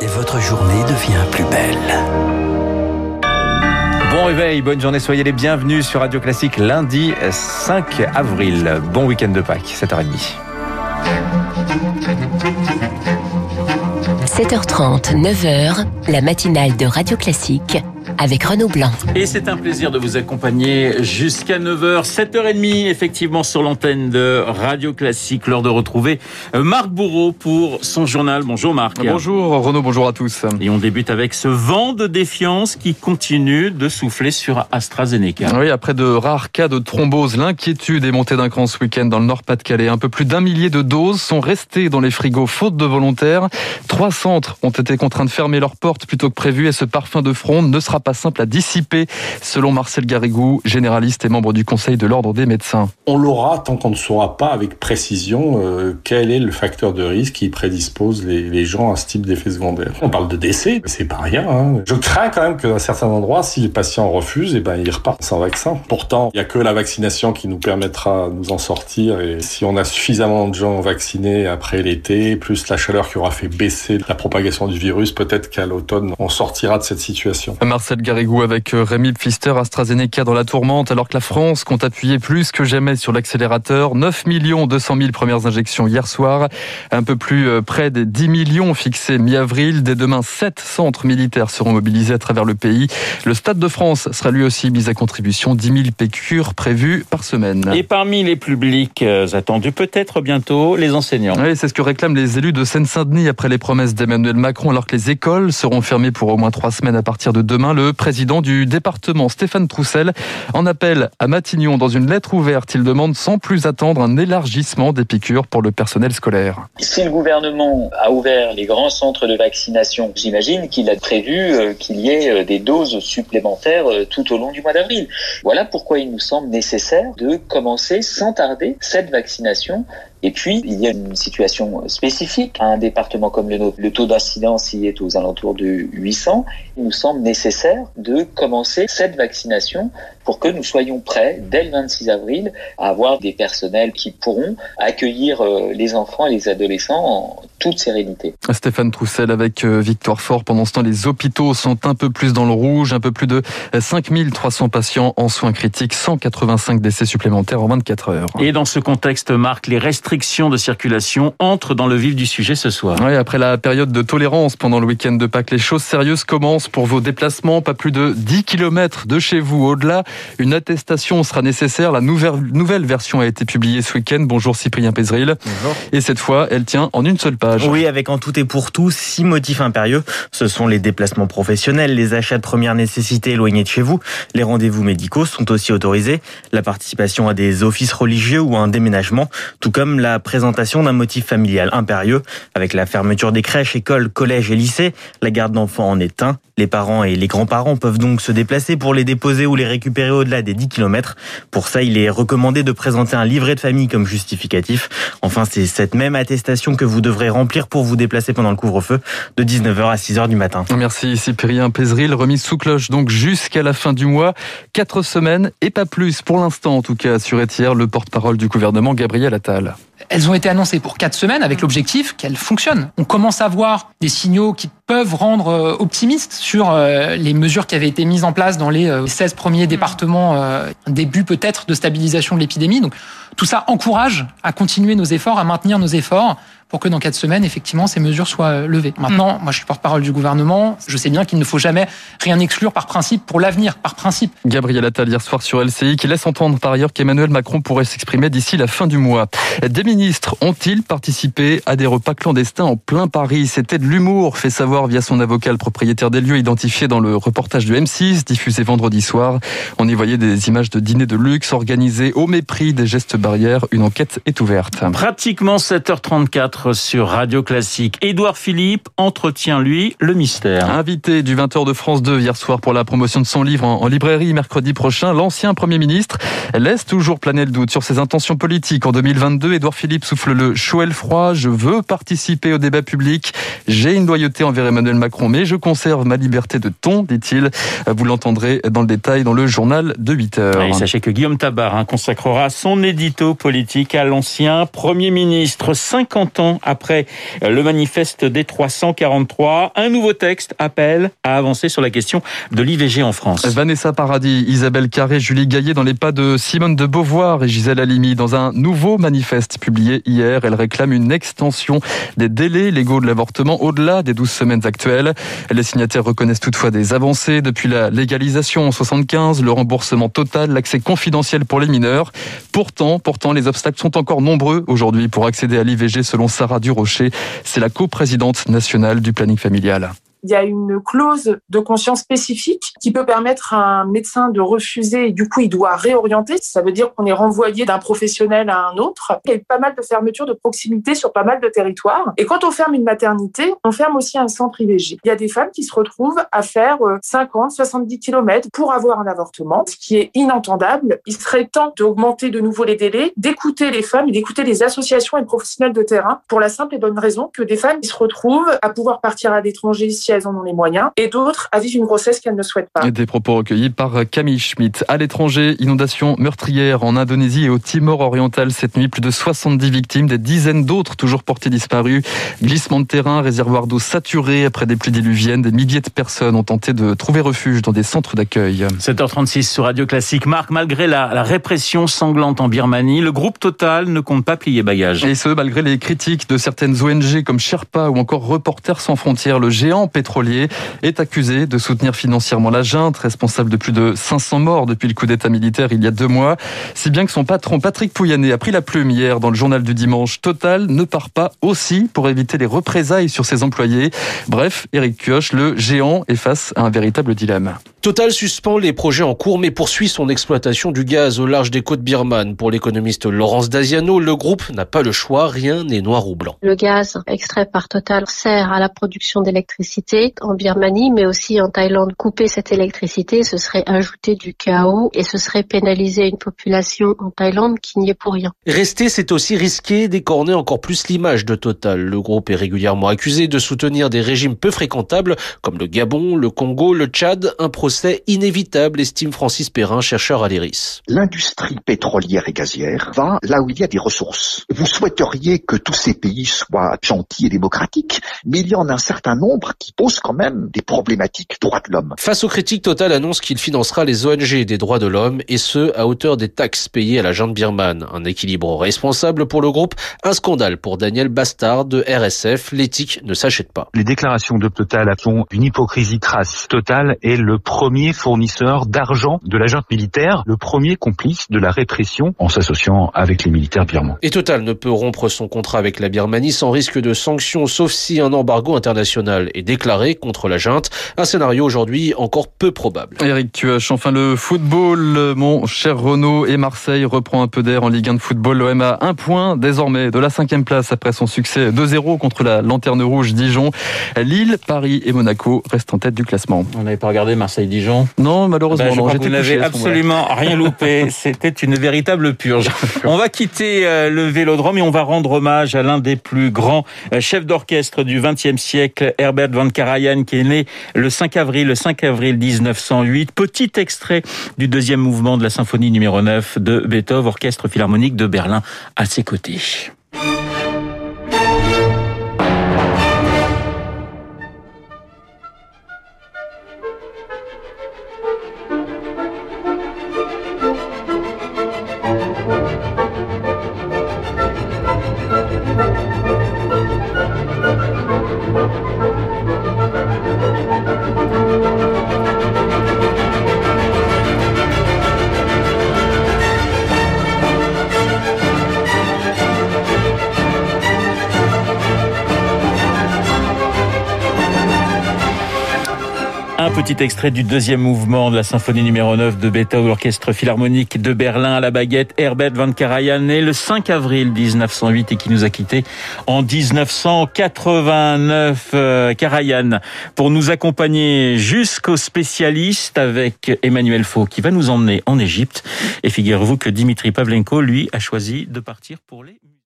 et votre journée devient plus belle. Bon réveil, bonne journée, soyez les bienvenus sur Radio Classique lundi 5 avril. Bon week-end de Pâques, 7h30. 7h30, 9h, la matinale de Radio Classique avec Renaud Blanc. Et c'est un plaisir de vous accompagner jusqu'à 9h, 7h30 effectivement sur l'antenne de Radio Classique. L'heure de retrouver Marc Bourreau pour son journal. Bonjour Marc. Bonjour Renaud, bonjour à tous. Et on débute avec ce vent de défiance qui continue de souffler sur AstraZeneca. Oui, après de rares cas de thrombose, l'inquiétude est montée d'un cran ce week-end dans le Nord-Pas-de-Calais. Un peu plus d'un millier de doses sont restées dans les frigos faute de volontaires. Trois centres ont été contraints de fermer leurs portes plutôt que prévu et ce parfum de fronde ne sera pas simple à dissiper, selon Marcel Garrigou, généraliste et membre du Conseil de l'Ordre des médecins. On l'aura tant qu'on ne saura pas avec précision euh, quel est le facteur de risque qui prédispose les, les gens à ce type d'effet secondaire. On parle de décès, c'est pas rien. Hein. Je crains quand même qu'à certains endroits, si les patients refusent, eh ben, ils repartent sans vaccin. Pourtant, il n'y a que la vaccination qui nous permettra de nous en sortir. Et si on a suffisamment de gens vaccinés après l'été, plus la chaleur qui aura fait baisser la propagation du virus, peut-être qu'à l'automne, on sortira de cette situation. Marcel Garrigou avec euh, Rémi Pfister, AstraZeneca dans la tourmente, alors que la France compte appuyer plus que jamais sur l'accélérateur. 9 millions 200 000 premières injections hier soir, un peu plus euh, près des 10 millions fixés mi-avril. Dès demain, 7 centres militaires seront mobilisés à travers le pays. Le Stade de France sera lui aussi mis à contribution, 10 000 pécures prévues par semaine. Et parmi les publics euh, attendus peut-être bientôt, les enseignants. Oui, c'est ce que réclament les élus de Seine-Saint-Denis après les promesses d'Emmanuel Macron, alors que les écoles seront fermées pour au moins trois semaines à partir de demain. Le président du département, Stéphane Troussel, en appelle à Matignon dans une lettre ouverte. Il demande sans plus attendre un élargissement des piqûres pour le personnel scolaire. Si le gouvernement a ouvert les grands centres de vaccination, j'imagine qu'il a prévu euh, qu'il y ait euh, des doses supplémentaires euh, tout au long du mois d'avril. Voilà pourquoi il nous semble nécessaire de commencer sans tarder cette vaccination et puis, il y a une situation spécifique. Un département comme le nôtre, le taux d'incidence y est aux alentours de 800. Il nous semble nécessaire de commencer cette vaccination pour que nous soyons prêts, dès le 26 avril, à avoir des personnels qui pourront accueillir les enfants et les adolescents en toute sérénité. Stéphane Troussel avec Victoire Fort. Pendant ce temps, les hôpitaux sont un peu plus dans le rouge, un peu plus de 5300 patients en soins critiques, 185 décès supplémentaires en 24 heures. Et dans ce contexte, Marc, les restrictions de circulation entrent dans le vif du sujet ce soir. Oui, après la période de tolérance pendant le week-end de Pâques, les choses sérieuses commencent pour vos déplacements. Pas plus de 10 km de chez vous. Au-delà, une attestation sera nécessaire. La nouvelle, nouvelle version a été publiée ce week-end. Bonjour Cyprien Pézril. Bonjour. Et cette fois, elle tient en une seule page. Oui, avec en tout et pour tout six motifs impérieux. Ce sont les déplacements professionnels, les achats de première nécessité éloignés de chez vous. Les rendez-vous médicaux sont aussi autorisés. La participation à des offices religieux ou à un déménagement, tout comme la présentation d'un motif familial impérieux. Avec la fermeture des crèches, écoles, collèges et lycées, la garde d'enfants en est un. Les parents et les grands-parents peuvent donc se déplacer pour les déposer ou les récupérer au-delà des 10 km. Pour ça, il est recommandé de présenter un livret de famille comme justificatif. Enfin, c'est cette même attestation que vous devrez remplir pour vous déplacer pendant le couvre-feu de 19h à 6h du matin. Merci Cyprien Pézril. Remise sous cloche donc jusqu'à la fin du mois. Quatre semaines et pas plus pour l'instant en tout cas, assurait hier le porte-parole du gouvernement Gabriel Attal. Elles ont été annoncées pour quatre semaines avec l'objectif qu'elles fonctionnent. On commence à voir des signaux qui peuvent rendre optimistes sur les mesures qui avaient été mises en place dans les 16 premiers départements, un début peut-être de stabilisation de l'épidémie. Donc tout ça encourage à continuer nos efforts, à maintenir nos efforts pour que dans quatre semaines, effectivement, ces mesures soient levées. Maintenant, moi, je suis porte-parole du gouvernement. Je sais bien qu'il ne faut jamais rien exclure par principe pour l'avenir, par principe. Gabriel Attal hier soir sur LCI, qui laisse entendre par ailleurs qu'Emmanuel Macron pourrait s'exprimer d'ici la fin du mois. Des ministres ont-ils participé à des repas clandestins en plein Paris? C'était de l'humour, fait savoir via son avocat le propriétaire des lieux identifié dans le reportage de M6 diffusé vendredi soir. On y voyait des images de dîners de luxe organisés au mépris des gestes barrières. Une enquête est ouverte. Pratiquement 7h34 sur Radio Classique. Édouard Philippe entretient, lui, le mystère. Invité du 20h de France 2 hier soir pour la promotion de son livre en, librairie mercredi prochain, l'ancien Premier ministre laisse toujours planer le doute sur ses intentions politiques. En 2022, Édouard Philippe souffle le chaud et le froid. Je veux participer au débat public. J'ai une loyauté envers Emmanuel Macron, mais je conserve ma liberté de ton, dit-il. Vous l'entendrez dans le détail dans le journal de 8 heures. Et sachez que Guillaume Tabar hein, consacrera son édito politique à l'ancien Premier ministre 50 ans après le manifeste des 343. Un nouveau texte appelle à avancer sur la question de l'IVG en France. Vanessa Paradis, Isabelle Carré, Julie Gaillet dans les pas de Simone de Beauvoir et Gisèle Halimi dans un nouveau manifeste publié hier. Elle réclame une extension des délais légaux de l'avortement au-delà des 12 semaines Les signataires reconnaissent toutefois des avancées depuis la légalisation en 75, le remboursement total, l'accès confidentiel pour les mineurs. Pourtant, pourtant, les obstacles sont encore nombreux aujourd'hui pour accéder à l'IVG selon Sarah Durocher. C'est la coprésidente nationale du planning familial il y a une clause de conscience spécifique qui peut permettre à un médecin de refuser du coup il doit réorienter. Ça veut dire qu'on est renvoyé d'un professionnel à un autre. Il y a eu pas mal de fermetures de proximité sur pas mal de territoires. Et quand on ferme une maternité, on ferme aussi un centre IVG. Il y a des femmes qui se retrouvent à faire 50, 70 km pour avoir un avortement, ce qui est inentendable. Il serait temps d'augmenter de nouveau les délais, d'écouter les femmes d'écouter les associations et professionnels de terrain pour la simple et bonne raison que des femmes qui se retrouvent à pouvoir partir à l'étranger si elles en ont les moyens, et d'autres à vivre une grossesse qu'elles ne souhaitent pas. Des propos recueillis par Camille Schmitt. À l'étranger, inondation meurtrière en Indonésie et au Timor oriental cette nuit. Plus de 70 victimes, des dizaines d'autres toujours portées disparues. Glissement de terrain, réservoir d'eau saturé après des pluies diluviennes. Des milliers de personnes ont tenté de trouver refuge dans des centres d'accueil. 7h36 sur Radio Classique. Marc, malgré la, la répression sanglante en Birmanie, le groupe Total ne compte pas plier bagage. Et ce, malgré les critiques de certaines ONG comme Sherpa ou encore Reporters sans frontières, le géant pétrolier est accusé de soutenir financièrement la junte, responsable de plus de 500 morts depuis le coup d'état militaire il y a deux mois. Si bien que son patron Patrick Pouyanné a pris la plume hier dans le journal du dimanche. Total ne part pas aussi pour éviter les représailles sur ses employés. Bref, Eric Kioch, le géant, est face à un véritable dilemme. Total suspend les projets en cours mais poursuit son exploitation du gaz au large des côtes birmanes. Pour l'économiste Laurence Daziano, le groupe n'a pas le choix, rien n'est noir ou blanc. Le gaz extrait par Total sert à la production d'électricité en Birmanie mais aussi en Thaïlande. Couper cette électricité, ce serait ajouter du chaos et ce serait pénaliser une population en Thaïlande qui n'y est pour rien. Rester, c'est aussi risquer d'écorner encore plus l'image de Total. Le groupe est régulièrement accusé de soutenir des régimes peu fréquentables comme le Gabon, le Congo, le Tchad, un procès inévitable, estime Francis Perrin, chercheur à l'IRIS. L'industrie pétrolière et gazière va là où il y a des ressources. Vous souhaiteriez que tous ces pays soient gentils et démocratiques, mais il y en a un certain nombre qui posent quand même des problématiques droits de l'homme. Face aux critiques, Total annonce qu'il financera les ONG des droits de l'homme et ce, à hauteur des taxes payées à la junte birmane. Un équilibre responsable pour le groupe, un scandale pour Daniel Bastard de RSF. L'éthique ne s'achète pas. Les déclarations de Total font une hypocrisie crasse. Total est le premier fournisseur d'argent de la junte militaire, le premier complice de la répression en s'associant avec les militaires birmans. Et Total ne peut rompre son contrat avec la Birmanie sans risque de sanctions, sauf si un embargo international est déclaré contre la junte. Un scénario aujourd'hui encore peu probable. Eric Tuach, enfin le football, mon cher Renaud et Marseille reprend un peu d'air en Ligue 1 de football. L'OM a un point désormais de la cinquième place après son succès 2-0 contre la Lanterne Rouge Dijon. Lille, Paris et Monaco restent en tête du classement. On n'avait pas regardé Marseille-Dijon Non, malheureusement. Ben, je non, crois que vous n'avez absolument rien loupé. C'était une véritable purge. On va quitter euh, le Vélodrome et on va rendre hommage à l'un des plus grands euh, chefs d'orchestre du XXe siècle, Herbert von Karajan, qui est né le 5 avril, le 5 avril 1908. Petit extrait du deuxième mouvement de la symphonie numéro 9 de Beethoven, orchestre philharmonique de Berlin à ses côtés. Petit extrait du deuxième mouvement de la symphonie numéro 9 de Beethoven, l'orchestre philharmonique de Berlin à la baguette, Herbert von Karajan, né le 5 avril 1908 et qui nous a quittés en 1989. Euh, Karajan, pour nous accompagner jusqu'au spécialiste avec Emmanuel Faux, qui va nous emmener en Égypte. Et figurez-vous que Dimitri Pavlenko, lui, a choisi de partir pour les